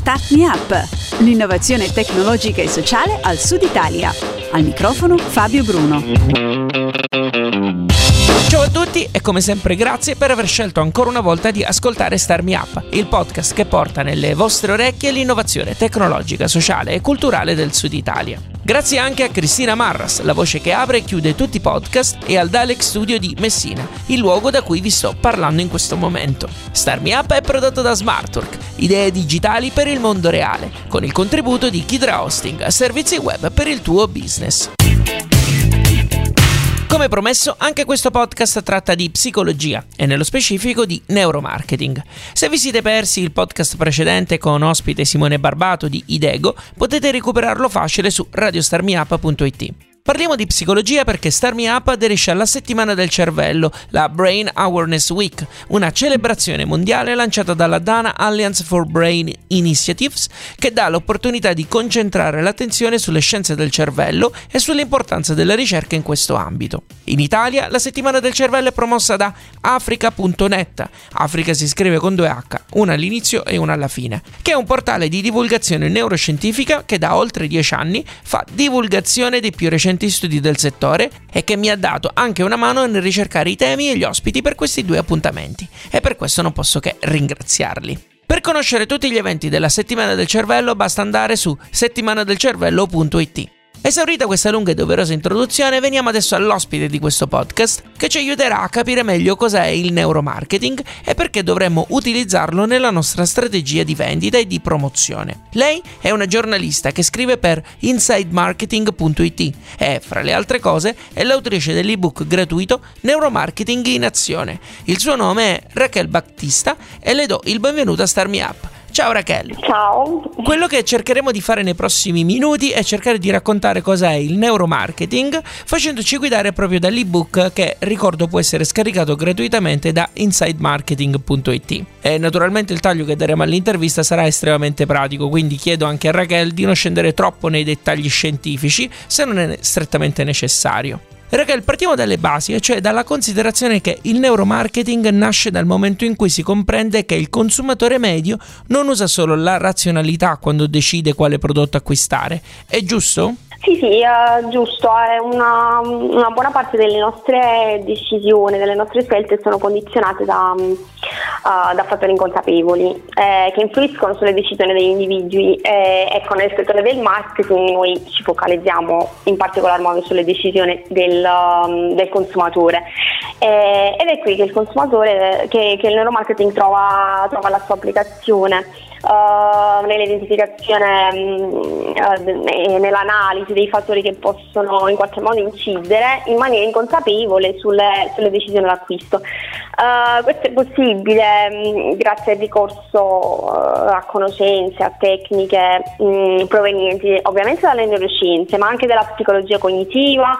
Start Me Up, l'innovazione tecnologica e sociale al Sud Italia. Al microfono Fabio Bruno. Tutti e come sempre grazie per aver scelto ancora una volta di ascoltare Star Me Up, il podcast che porta nelle vostre orecchie l'innovazione tecnologica, sociale e culturale del Sud Italia. Grazie anche a Cristina Marras, la voce che apre e chiude tutti i podcast, e al Dalek Studio di Messina, il luogo da cui vi sto parlando in questo momento. Star Me Up è prodotto da Smartwork, idee digitali per il mondo reale, con il contributo di Kidra Hosting, servizi web per il tuo business. Come promesso, anche questo podcast tratta di psicologia e nello specifico di neuromarketing. Se vi siete persi il podcast precedente con ospite Simone Barbato di Idego, potete recuperarlo facile su radiostarmiup.it. Parliamo di psicologia perché Star Me Up aderisce alla settimana del cervello, la Brain Awareness Week, una celebrazione mondiale lanciata dalla Dana Alliance for Brain Initiatives che dà l'opportunità di concentrare l'attenzione sulle scienze del cervello e sull'importanza della ricerca in questo ambito. In Italia la settimana del cervello è promossa da Africa.net, Africa si scrive con due H, una all'inizio e una alla fine, che è un portale di divulgazione neuroscientifica che da oltre dieci anni fa divulgazione dei più recenti recenti studi del settore e che mi ha dato anche una mano nel ricercare i temi e gli ospiti per questi due appuntamenti e per questo non posso che ringraziarli. Per conoscere tutti gli eventi della settimana del cervello basta andare su settimanadelcervello.it. Esaurita questa lunga e doverosa introduzione, veniamo adesso all'ospite di questo podcast che ci aiuterà a capire meglio cos'è il neuromarketing e perché dovremmo utilizzarlo nella nostra strategia di vendita e di promozione. Lei è una giornalista che scrive per insidemarketing.it e, fra le altre cose, è l'autrice dell'ebook gratuito Neuromarketing in azione. Il suo nome è Raquel Battista e le do il benvenuto a Star Me Up. Ciao Raquel. Ciao. Quello che cercheremo di fare nei prossimi minuti è cercare di raccontare cos'è il neuromarketing facendoci guidare proprio dall'ebook che ricordo può essere scaricato gratuitamente da insidemarketing.it. E naturalmente il taglio che daremo all'intervista sarà estremamente pratico, quindi chiedo anche a Raquel di non scendere troppo nei dettagli scientifici se non è strettamente necessario. Raquel, partiamo dalle basi, cioè dalla considerazione che il neuromarketing nasce dal momento in cui si comprende che il consumatore medio non usa solo la razionalità quando decide quale prodotto acquistare. È giusto? Sì, sì, è giusto, una, una, buona parte delle nostre decisioni, delle nostre scelte sono condizionate da, uh, da fattori inconsapevoli eh, che influiscono sulle decisioni degli individui. Eh, ecco, nel settore del marketing noi ci focalizziamo in particolar modo sulle decisioni del, um, del consumatore eh, ed è qui che il consumatore, che, che il neuromarketing trova, trova la sua applicazione uh, nell'identificazione uh, e nell'analisi dei fattori che possono in qualche modo incidere in maniera inconsapevole sulle, sulle decisioni d'acquisto. Uh, questo è possibile mh, grazie al ricorso a conoscenze, a tecniche mh, provenienti ovviamente dalle neuroscienze, ma anche dalla psicologia cognitiva,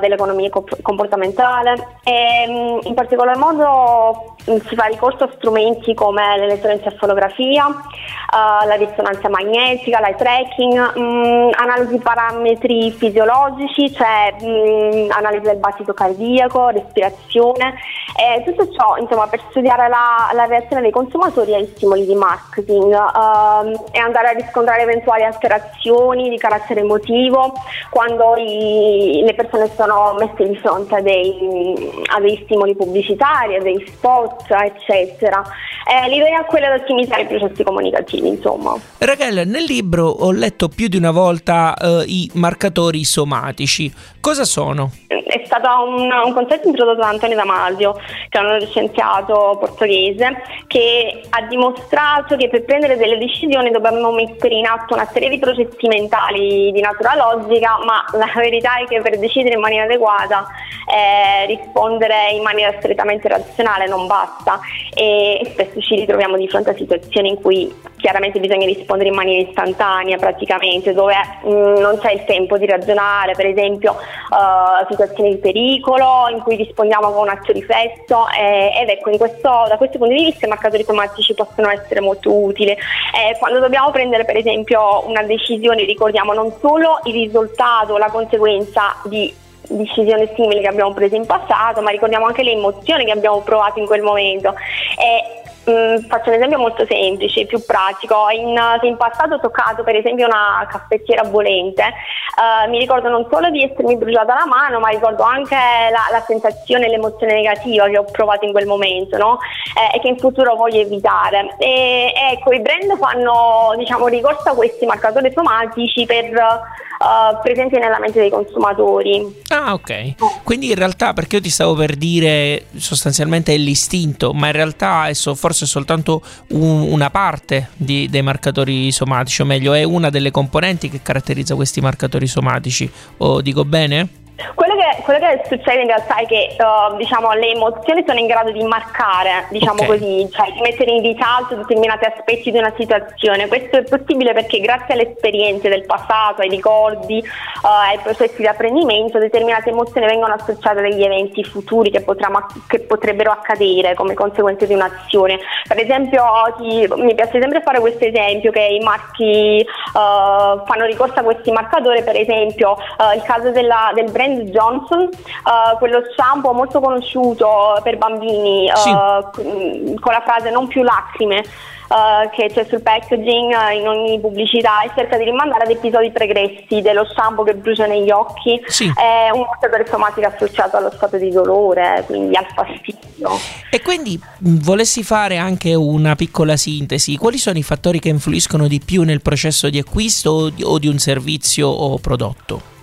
dell'economia comportamentale e mh, in particolar modo si fa ricorso a strumenti come l'elettroencefalografia, uh, la risonanza magnetica, l'eye tracking, mh, mm, analisi parametri fisiologici, cioè mh, mm, analisi del battito cardiaco, respirazione, e tutto ciò insomma, per studiare la, la, reazione dei consumatori ai stimoli di marketing uh, e andare a riscontrare eventuali alterazioni di carattere emotivo quando i, le persone sono messe di fronte a dei, a dei stimoli pubblicitari, a dei spot eccetera. Eh, l'idea è quella di ottimizzare i processi comunicativi, insomma. Raquel, nel libro ho letto più di una volta eh, i marcatori somatici. Cosa sono? È stato un, un concetto introdotto da Antonio Damasio, che è uno scienziato portoghese, che ha dimostrato che per prendere delle decisioni dobbiamo mettere in atto una serie di processi mentali di natura logica, ma la verità è che per decidere in maniera adeguata eh, rispondere in maniera strettamente razionale non basta. E spesso ci ritroviamo di fronte a situazioni in cui chiaramente bisogna rispondere in maniera istantanea praticamente, dove mh, mm, non c'è il tempo di ragionare, per esempio uh, situazioni di pericolo in cui rispondiamo con un atto riflesso eh, ed ecco questo, da questo punto di vista i marcatori cromatici possono essere molto utili. Eh, quando dobbiamo prendere per esempio una decisione ricordiamo non solo il risultato, la conseguenza di decisioni simili che abbiamo preso in passato, ma ricordiamo anche le emozioni che abbiamo provato in quel momento. E mh, faccio un esempio molto semplice, più pratico. In, se in passato ho toccato per esempio una caffettiera bollente, uh, mi ricordo non solo di essermi bruciata la mano, ma ricordo anche la, la sensazione e l'emozione negativa che ho provato in quel momento no? eh, e che in futuro voglio evitare. E, ecco, i brand fanno diciamo, ricorso a questi marcatori somatici per uh, presenti nella mente dei consumatori. Ah, ok. Quindi in realtà, perché io ti stavo per dire sostanzialmente è l'istinto, ma in realtà è so, forse soltanto un, una parte di, dei marcatori somatici, o meglio, è una delle componenti che caratterizza questi marcatori somatici. O dico bene? Quello che, quello che, succede in realtà è che uh, diciamo, le emozioni sono in grado di marcare, diciamo okay. così, cioè di mettere in risalto determinati aspetti di una situazione. Questo è possibile perché grazie alle esperienze del passato, ai ricordi, uh, ai processi di apprendimento, determinate emozioni vengono associate a degli eventi futuri che, potrà, che potrebbero accadere come conseguenza di un'azione. Per esempio, ti, mi piace sempre fare questo esempio che i marchi uh, fanno ricorso a questi marcatori, per esempio il caso della, del brand brand Johnson, uh, quello shampoo molto conosciuto per bambini sì. uh, con la frase non più lacrime. Uh, che c'è sul packaging uh, in ogni pubblicità e cerca di rimandare ad episodi pregressi dello shampoo che brucia negli occhi sì. è un motore somatico associato allo stato di dolore quindi al fastidio e quindi volessi fare anche una piccola sintesi quali sono i fattori che influiscono di più nel processo di acquisto o di, o di un servizio o prodotto?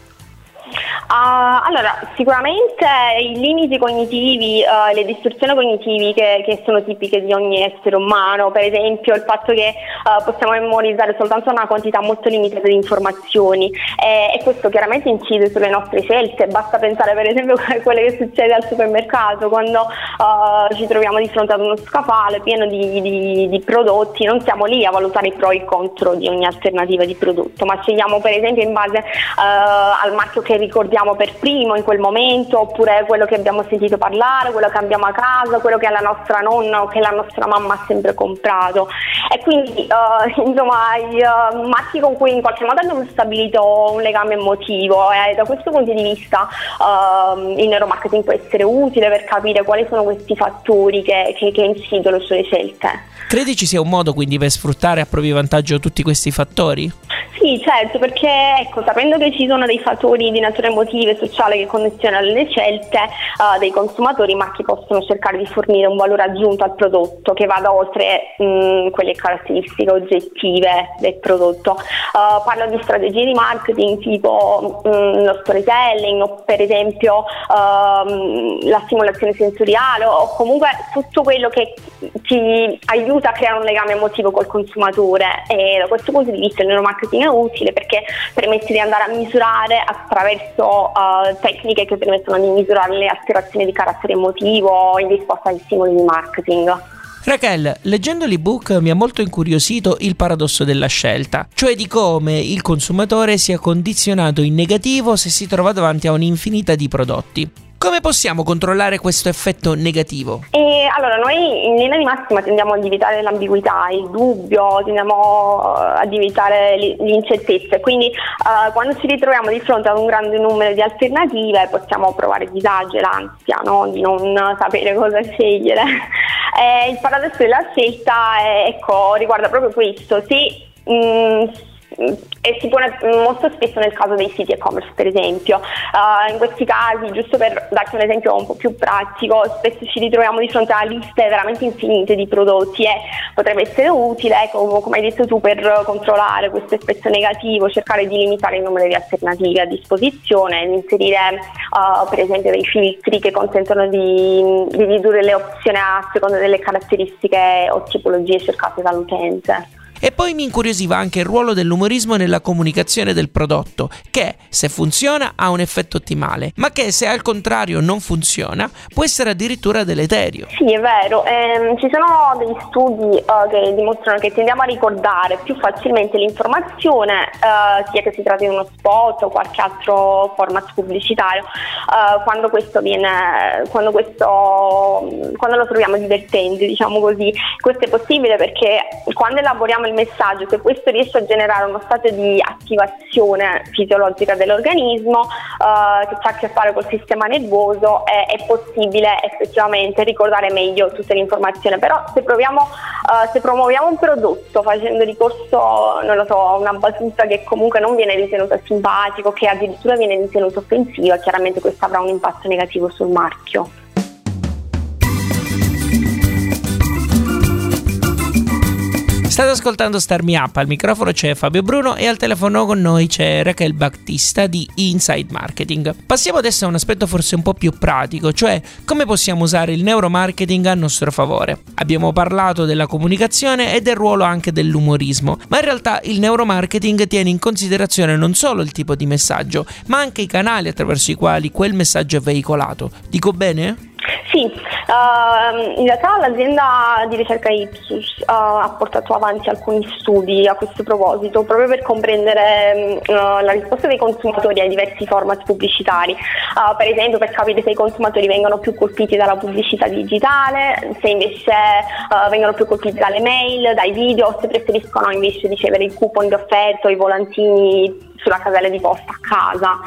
Uh, allora, sicuramente i limiti cognitivi, uh, le distorsioni cognitivi che, che, sono tipiche di ogni essere umano, per esempio il fatto che uh, possiamo memorizzare soltanto una quantità molto limitata di informazioni e, e, questo chiaramente incide sulle nostre scelte, basta pensare per esempio a quello che succede al supermercato quando ci troviamo di fronte ad uno scaffale pieno di, di, di, prodotti, non siamo lì a valutare i pro e i contro di ogni alternativa di prodotto, ma scegliamo per esempio in base al marchio che ricordiamo per primo in quel momento, oppure quello che abbiamo sentito parlare, quello che abbiamo a casa, quello che la nostra nonna o che la nostra mamma ha sempre comprato. E quindi uh, insomma i uh, marchi con cui in qualche modo abbiamo stabilito un legame emotivo e da questo punto di vista uh, il neuromarketing può essere utile per capire quali sono questi fattori che, che, che incidono sulle scelte. Credi ci sia un modo quindi per sfruttare a proprio vantaggio tutti questi fattori? Sì, certo, perché ecco, sapendo che ci sono dei fattori di natura emotiva e sociale che condizionano le scelte uh, dei consumatori, i marchi possono cercare di fornire un valore aggiunto al prodotto che vada oltre mh, quelle caratteristiche oggettive del prodotto. Uh, parlo di strategie di marketing tipo mh, lo storytelling o per esempio uh, la stimolazione sensoriale o comunque tutto quello che ti aiuta a creare un legame emotivo col consumatore e da questo punto di vista il neuromarketing utile perché permette di andare a misurare attraverso uh, tecniche che permettono di misurare le alterazioni di carattere emotivo in risposta agli stimoli di marketing. Raquel, leggendo l'ebook mi ha molto incuriosito il paradosso della scelta, cioè di come il consumatore sia condizionato in negativo se si trova davanti a un'infinità di prodotti. Come possiamo controllare questo effetto negativo? E allora, noi in linea di massima tendiamo ad evitare l'ambiguità, il dubbio, tendiamo eh, ad evitare l'incertezza. Quindi uh, quando ci ritroviamo di fronte a un grande numero di alternative possiamo provare disagio e l'ansia no? di non sapere cosa scegliere. Eh, il paradosso della scelta è, ecco, riguarda proprio questo. Se mh, mm, e si pone molto spesso nel caso dei siti e-commerce per esempio. Uh, in questi casi giusto per darti un esempio un po' più pratico spesso ci ritroviamo di fronte a liste veramente infinite di prodotti e potrebbe essere utile come hai detto tu per controllare questo effetto negativo cercare di limitare il numero di alternative a disposizione inserire uh, per esempio dei filtri che consentono di, di ridurre le opzioni a seconda delle caratteristiche o tipologie cercate dall'utente e poi mi incuriosiva anche il ruolo dell'umorismo nella comunicazione del prodotto, che se funziona ha un effetto ottimale, ma che se al contrario non funziona può essere addirittura deleterio. Sì, è vero. Eh, ci sono degli studi eh, che dimostrano che tendiamo a ricordare più facilmente l'informazione, eh, sia che si tratti di uno spot o qualche altro format pubblicitario, eh, quando questo viene, quando questo, quando lo troviamo divertente, diciamo così. Questo è possibile perché quando elaboriamo il messaggio, se questo riesce a generare uno stato di attivazione fisiologica dell'organismo eh, che ha a che fare col sistema nervoso, è, è, possibile effettivamente ricordare meglio tutte le informazioni. Però se, proviamo, eh, se promuoviamo un prodotto facendo ricorso, non lo so, a una battuta che comunque non viene ritenuta simpatico, che addirittura viene ritenuta offensiva, chiaramente questo avrà un impatto negativo sul marchio. State ascoltando Star Me Up, al microfono c'è Fabio Bruno e al telefono con noi c'è Raquel Battista di Inside Marketing. Passiamo adesso a un aspetto forse un po' più pratico, cioè come possiamo usare il neuromarketing a nostro favore. Abbiamo parlato della comunicazione e del ruolo anche dell'umorismo, ma in realtà il neuromarketing tiene in considerazione non solo il tipo di messaggio, ma anche i canali attraverso i quali quel messaggio è veicolato. Dico bene? Sì, uh, in realtà l'azienda di ricerca Ipsus uh, ha portato avanti alcuni studi a questo proposito proprio per comprendere uh, la risposta dei consumatori ai diversi format pubblicitari. Uh, per esempio per capire se i consumatori vengono più colpiti dalla pubblicità digitale, se invece vengono più colpiti dalle mail, dai video, se preferiscono invece ricevere i coupon di offerta o i volantini sulla casella di posta a casa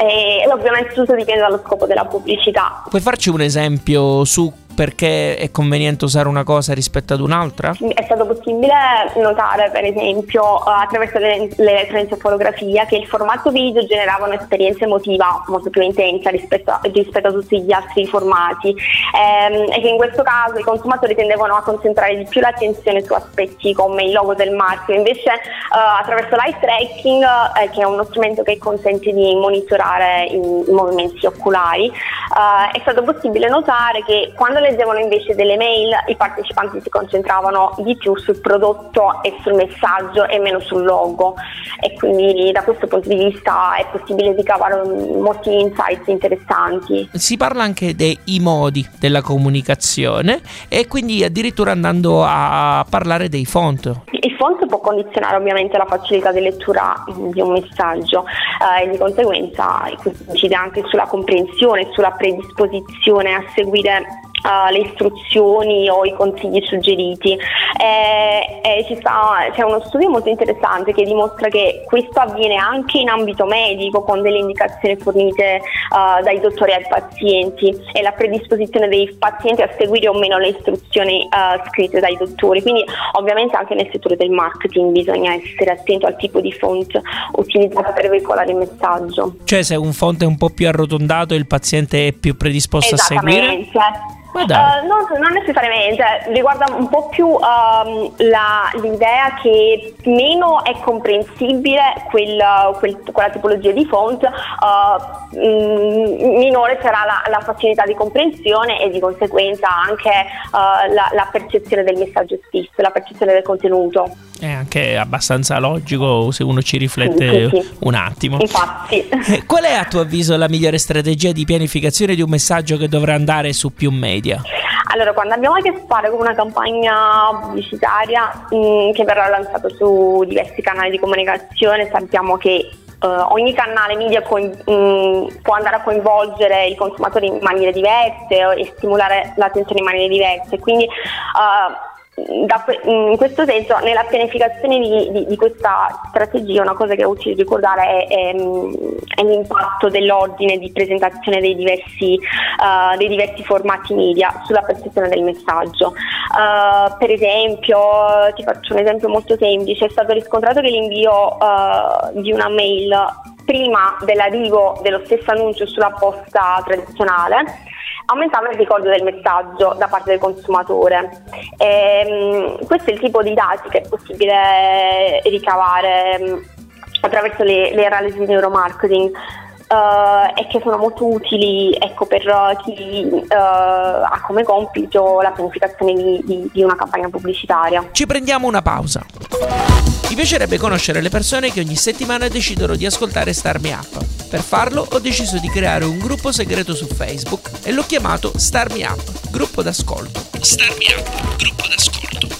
e ovviamente tutto dipende dallo scopo della pubblicità. Puoi farci un esempio su perché è conveniente usare una cosa rispetto ad un'altra? È stato possibile notare, per esempio, attraverso l'elettroencefalografia che il formato video generava un'esperienza emotiva molto più intensa rispetto a, rispetto a tutti gli altri formati ehm, e che in questo caso i consumatori tendevano a concentrare di più l'attenzione su aspetti come il logo del marchio, invece eh, attraverso l'eye tracking, eh, che è uno strumento che consente di monitorare i, movimenti oculari, eh, è stato possibile notare che quando leggevano invece delle mail, i partecipanti si concentravano di più sul prodotto e sul messaggio e meno sul logo e quindi da questo punto di vista è possibile ricavare molti insights interessanti. Si parla anche dei modi della comunicazione e quindi addirittura andando a parlare dei font. Il font può condizionare ovviamente la facilità di lettura di un messaggio eh, e di conseguenza incide anche sulla comprensione, sulla predisposizione a seguire uh, le istruzioni o i consigli suggeriti. E, e sta, c'è uno studio molto interessante che dimostra che questo avviene anche in ambito medico con delle indicazioni fornite uh, dai dottori ai pazienti e la predisposizione dei pazienti a seguire o meno le istruzioni uh, scritte dai dottori. Quindi ovviamente anche nel settore del marketing bisogna essere attento al tipo di font utilizzato per veicolare il messaggio. Cioè se un font è un po' più arrotondato il paziente è più predisposto a seguire? Uh, no, non necessariamente, riguarda un po' più um, la, l'idea che meno è comprensibile quel, quel, quella tipologia di font, uh, mh, minore sarà la, la, facilità di comprensione e di conseguenza anche uh, la, la percezione del messaggio stesso, la percezione del contenuto. È anche abbastanza logico se uno ci riflette sì, sì, sì. un attimo. Infatti. Qual è a tuo avviso la migliore strategia di pianificazione di un messaggio che dovrà andare su più media? Allora, quando abbiamo a che fare con una campagna pubblicitaria mh, mm, che verrà lanciata su diversi canali di comunicazione, sappiamo che Uh, ogni canale media coin- mh, mm, può andare a coinvolgere i consumatori in maniere diverse e stimolare l'attenzione in maniere diverse. Quindi uh, da, in questo senso nella pianificazione di, di, di, questa strategia una cosa che è utile ricordare è, è, è l'impatto dell'ordine di presentazione dei diversi, uh, dei diversi, formati media sulla percezione del messaggio. Uh, per esempio, ti faccio un esempio molto semplice, è stato riscontrato che l'invio uh, di una mail prima dell'arrivo dello stesso annuncio sulla posta tradizionale aumentava il ricordo del messaggio da parte del consumatore. E, um, questo è il tipo di dati che è possibile ricavare um, attraverso le, le analisi di neuromarketing. Uh, e che sono molto utili ecco, per chi uh, ha come compito la pianificazione di, di, di una campagna pubblicitaria. Ci prendiamo una pausa. Mi piacerebbe conoscere le persone che ogni settimana decidono di ascoltare Star Me Up. Per farlo ho deciso di creare un gruppo segreto su Facebook e l'ho chiamato Star Me Up, gruppo d'ascolto. Star Me Up, gruppo d'ascolto.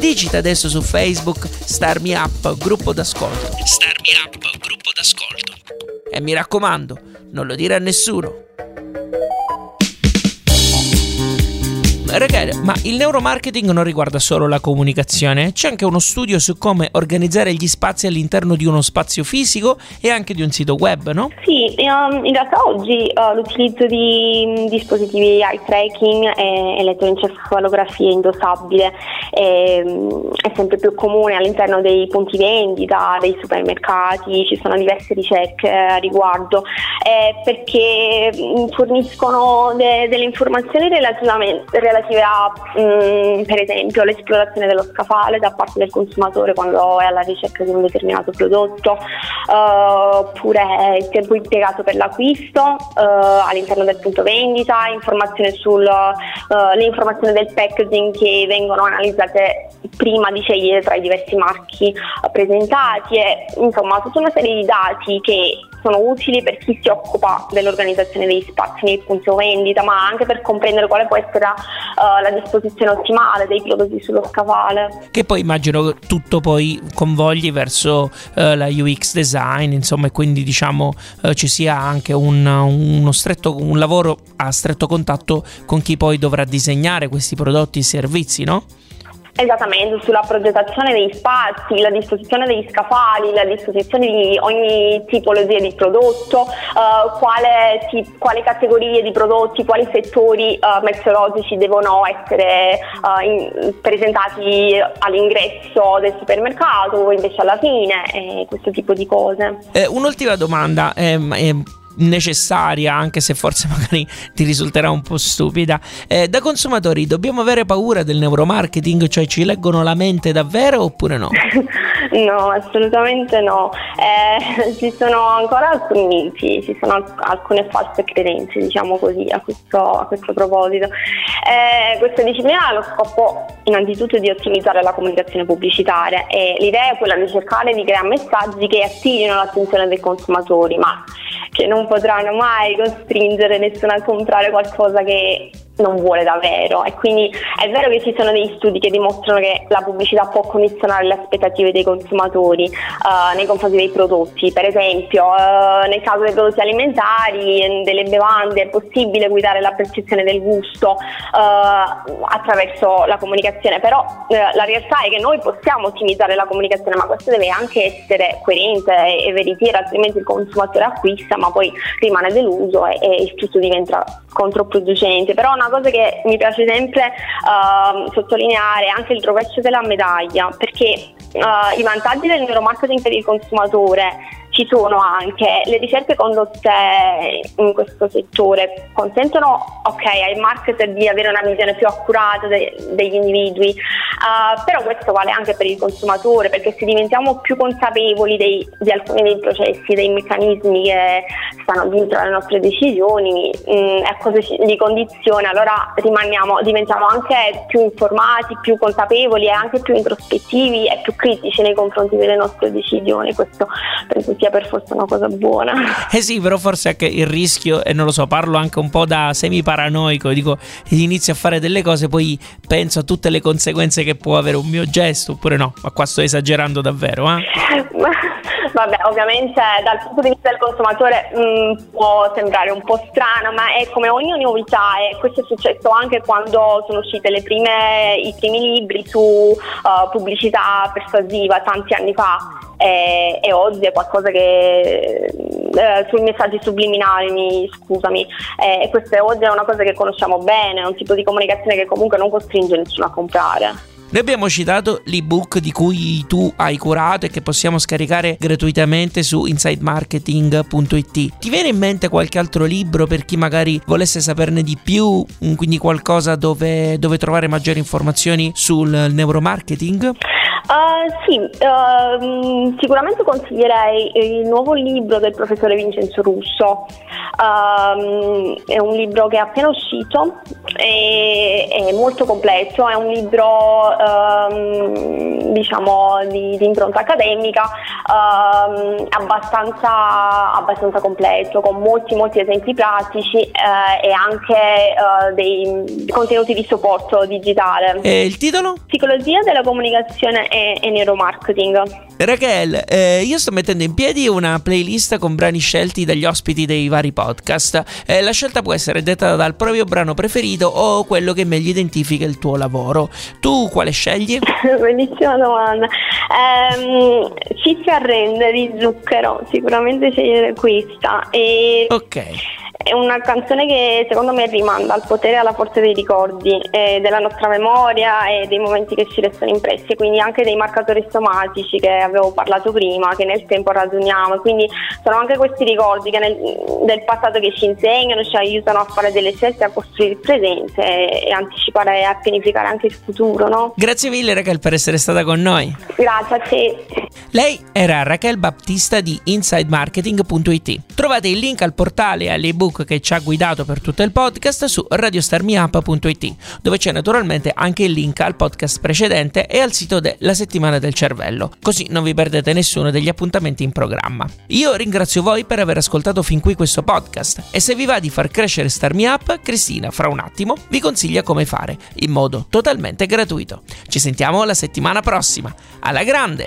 Digita adesso su Facebook Starmi Up, gruppo d'ascolto. Starmi Up, gruppo d'ascolto. E mi raccomando, non lo dire a nessuno. Rachele, ma il neuromarketing non riguarda solo la comunicazione, c'è anche uno studio su come organizzare gli spazi all'interno di uno spazio fisico e anche di un sito web, no? Sì, um, in realtà oggi uh, l'utilizzo di um, dispositivi eye tracking e elettroencefalografia indossabile è, um, è, sempre più comune all'interno dei punti vendita, dei supermercati, ci sono diverse ricerche a riguardo, eh, perché mm, forniscono de- delle informazioni relativamente relative a mh, mm, per esempio l'esplorazione dello scafale da parte del consumatore quando è alla ricerca di un determinato prodotto, uh, oppure il tempo impiegato per l'acquisto uh, all'interno del punto vendita, informazioni sul, uh, le informazioni del packaging che vengono analizzate prima di scegliere tra i diversi marchi presentati e insomma tutta una serie di dati che sono utili per chi si occupa dell'organizzazione dei spazi nei punti vendita, ma anche per comprendere quale può essere la, uh, la disposizione ottimale dei prodotti sullo scavale. Che poi immagino tutto poi convogli verso uh, la UX design, insomma, e quindi diciamo uh, ci sia anche un, stretto, un lavoro a stretto contatto con chi poi dovrà disegnare questi prodotti e servizi, no? Esattamente, sulla progettazione dei spazi, la disposizione degli scaffali, la disposizione di ogni tipologia di prodotto, uh, quale, ti, quali categorie di prodotti, quali settori uh, meteorologici devono essere uh, in, presentati all'ingresso del supermercato o invece alla fine, e questo tipo di cose. Eh, un'ultima domanda. Eh, eh necessaria, anche se forse magari ti risulterà un po' stupida. Eh, da consumatori dobbiamo avere paura del neuromarketing, cioè ci leggono la mente davvero oppure no? no, assolutamente no. Eh, ci sono ancora alcuni miti, ci sono alcune false credenze, diciamo così, a questo, a questo proposito. Eh, questa disciplina ha lo scopo innanzitutto di ottimizzare la comunicazione pubblicitaria e l'idea è quella di cercare di creare messaggi che attirino l'attenzione dei consumatori, ma che non potranno mai costringere nessuno a comprare qualcosa che non vuole davvero. E quindi è vero che ci sono degli studi che dimostrano che la pubblicità può condizionare le aspettative dei consumatori uh, nei confronti dei prodotti, per esempio uh, nel caso dei prodotti alimentari, delle bevande è possibile guidare la percezione del gusto uh, attraverso la comunicazione, però la realtà è che noi possiamo ottimizzare la comunicazione ma questo deve anche essere coerente e, e veritiero, altrimenti il consumatore acquista ma poi rimane deluso e, e il tutto diventa controproducente, però una cosa che mi piace sempre uh, sottolineare è anche il rovescio della medaglia, perché uh, i vantaggi del neuromarketing per il consumatore ci sono anche. Le ricerche condotte in questo settore consentono okay, ai marketer di avere una visione più accurata de- degli individui, uh, però questo vale anche per il consumatore perché se diventiamo più consapevoli dei, di alcuni dei processi, dei meccanismi che stanno dietro alle nostre decisioni mh, e cosa li condiziona, allora diventiamo anche più informati, più consapevoli e anche più introspettivi e più critici nei confronti delle nostre decisioni. Questo penso sia per forza una cosa buona. Eh sì, però forse anche il rischio, e non lo so, parlo anche un po' da semi paranoico, dico inizio a fare delle cose, poi penso a tutte le conseguenze che può avere un mio gesto, oppure no, ma qua sto esagerando davvero, eh? Vabbè, ovviamente dal punto di vista del consumatore mh, mm, può sembrare un po' strano, ma è come ogni novità e questo è successo anche quando sono uscite prime, i primi libri su uh, pubblicità persuasiva tanti anni fa e, e oggi è qualcosa che eh, sui messaggi subliminali, scusami, e questa oggi è una cosa che conosciamo bene, è un tipo di comunicazione che comunque non costringe nessuno a comprare. Noi abbiamo citato l'ebook di cui tu hai curato e che possiamo scaricare gratuitamente su insidemarketing.it. Ti viene in mente qualche altro libro per chi magari volesse saperne di più, quindi qualcosa dove, dove trovare maggiori informazioni sul neuromarketing? Uh, sì, uh, sicuramente consiglierei il nuovo libro del professore Vincenzo Russo. Uh, è un libro che è appena uscito, è, è molto completo, è un libro ehm, diciamo di, di, impronta accademica ehm, abbastanza, abbastanza, completo, con molti molti esempi pratici eh, e anche eh, dei contenuti di supporto digitale. E il titolo? Psicologia della comunicazione e, e neuromarketing. Raquel, eh, io sto mettendo in piedi una playlist con brani scelti dagli ospiti dei vari podcast. Eh, la scelta può essere detta dal proprio brano preferito o quello che meglio identifica il tuo lavoro. Tu quale scegli? Bellissima domanda. Ehm, ci si arrende di zucchero, sicuramente scegliere questa. E... Ok. È una canzone che secondo me rimanda al potere e alla forza dei ricordi, eh, della nostra memoria e dei momenti che ci restano impressi, quindi anche dei marcatori somatici che avevo parlato prima, che nel tempo ragioniamo. Quindi sono anche questi ricordi nel, del passato che ci insegnano, ci aiutano a fare delle scelte, a costruire il presente e, e anticipare e a pianificare anche il futuro. No? Grazie mille Raquel per essere stata con noi. Grazie a te. Lei era Raquel Battista di InsideMarketing.it. Trovate il link al portale e all'ebook ebook che ci ha guidato per tutto il podcast su radiostarmiup.it, dove c'è naturalmente anche il link al podcast precedente e al sito della settimana del cervello, così non vi perdete nessuno degli appuntamenti in programma. Io ringrazio voi per aver ascoltato fin qui questo podcast e se vi va di far crescere Starmi Up, Cristina fra un attimo vi consiglia come fare, in modo totalmente gratuito. Ci sentiamo la settimana prossima. Alla grande!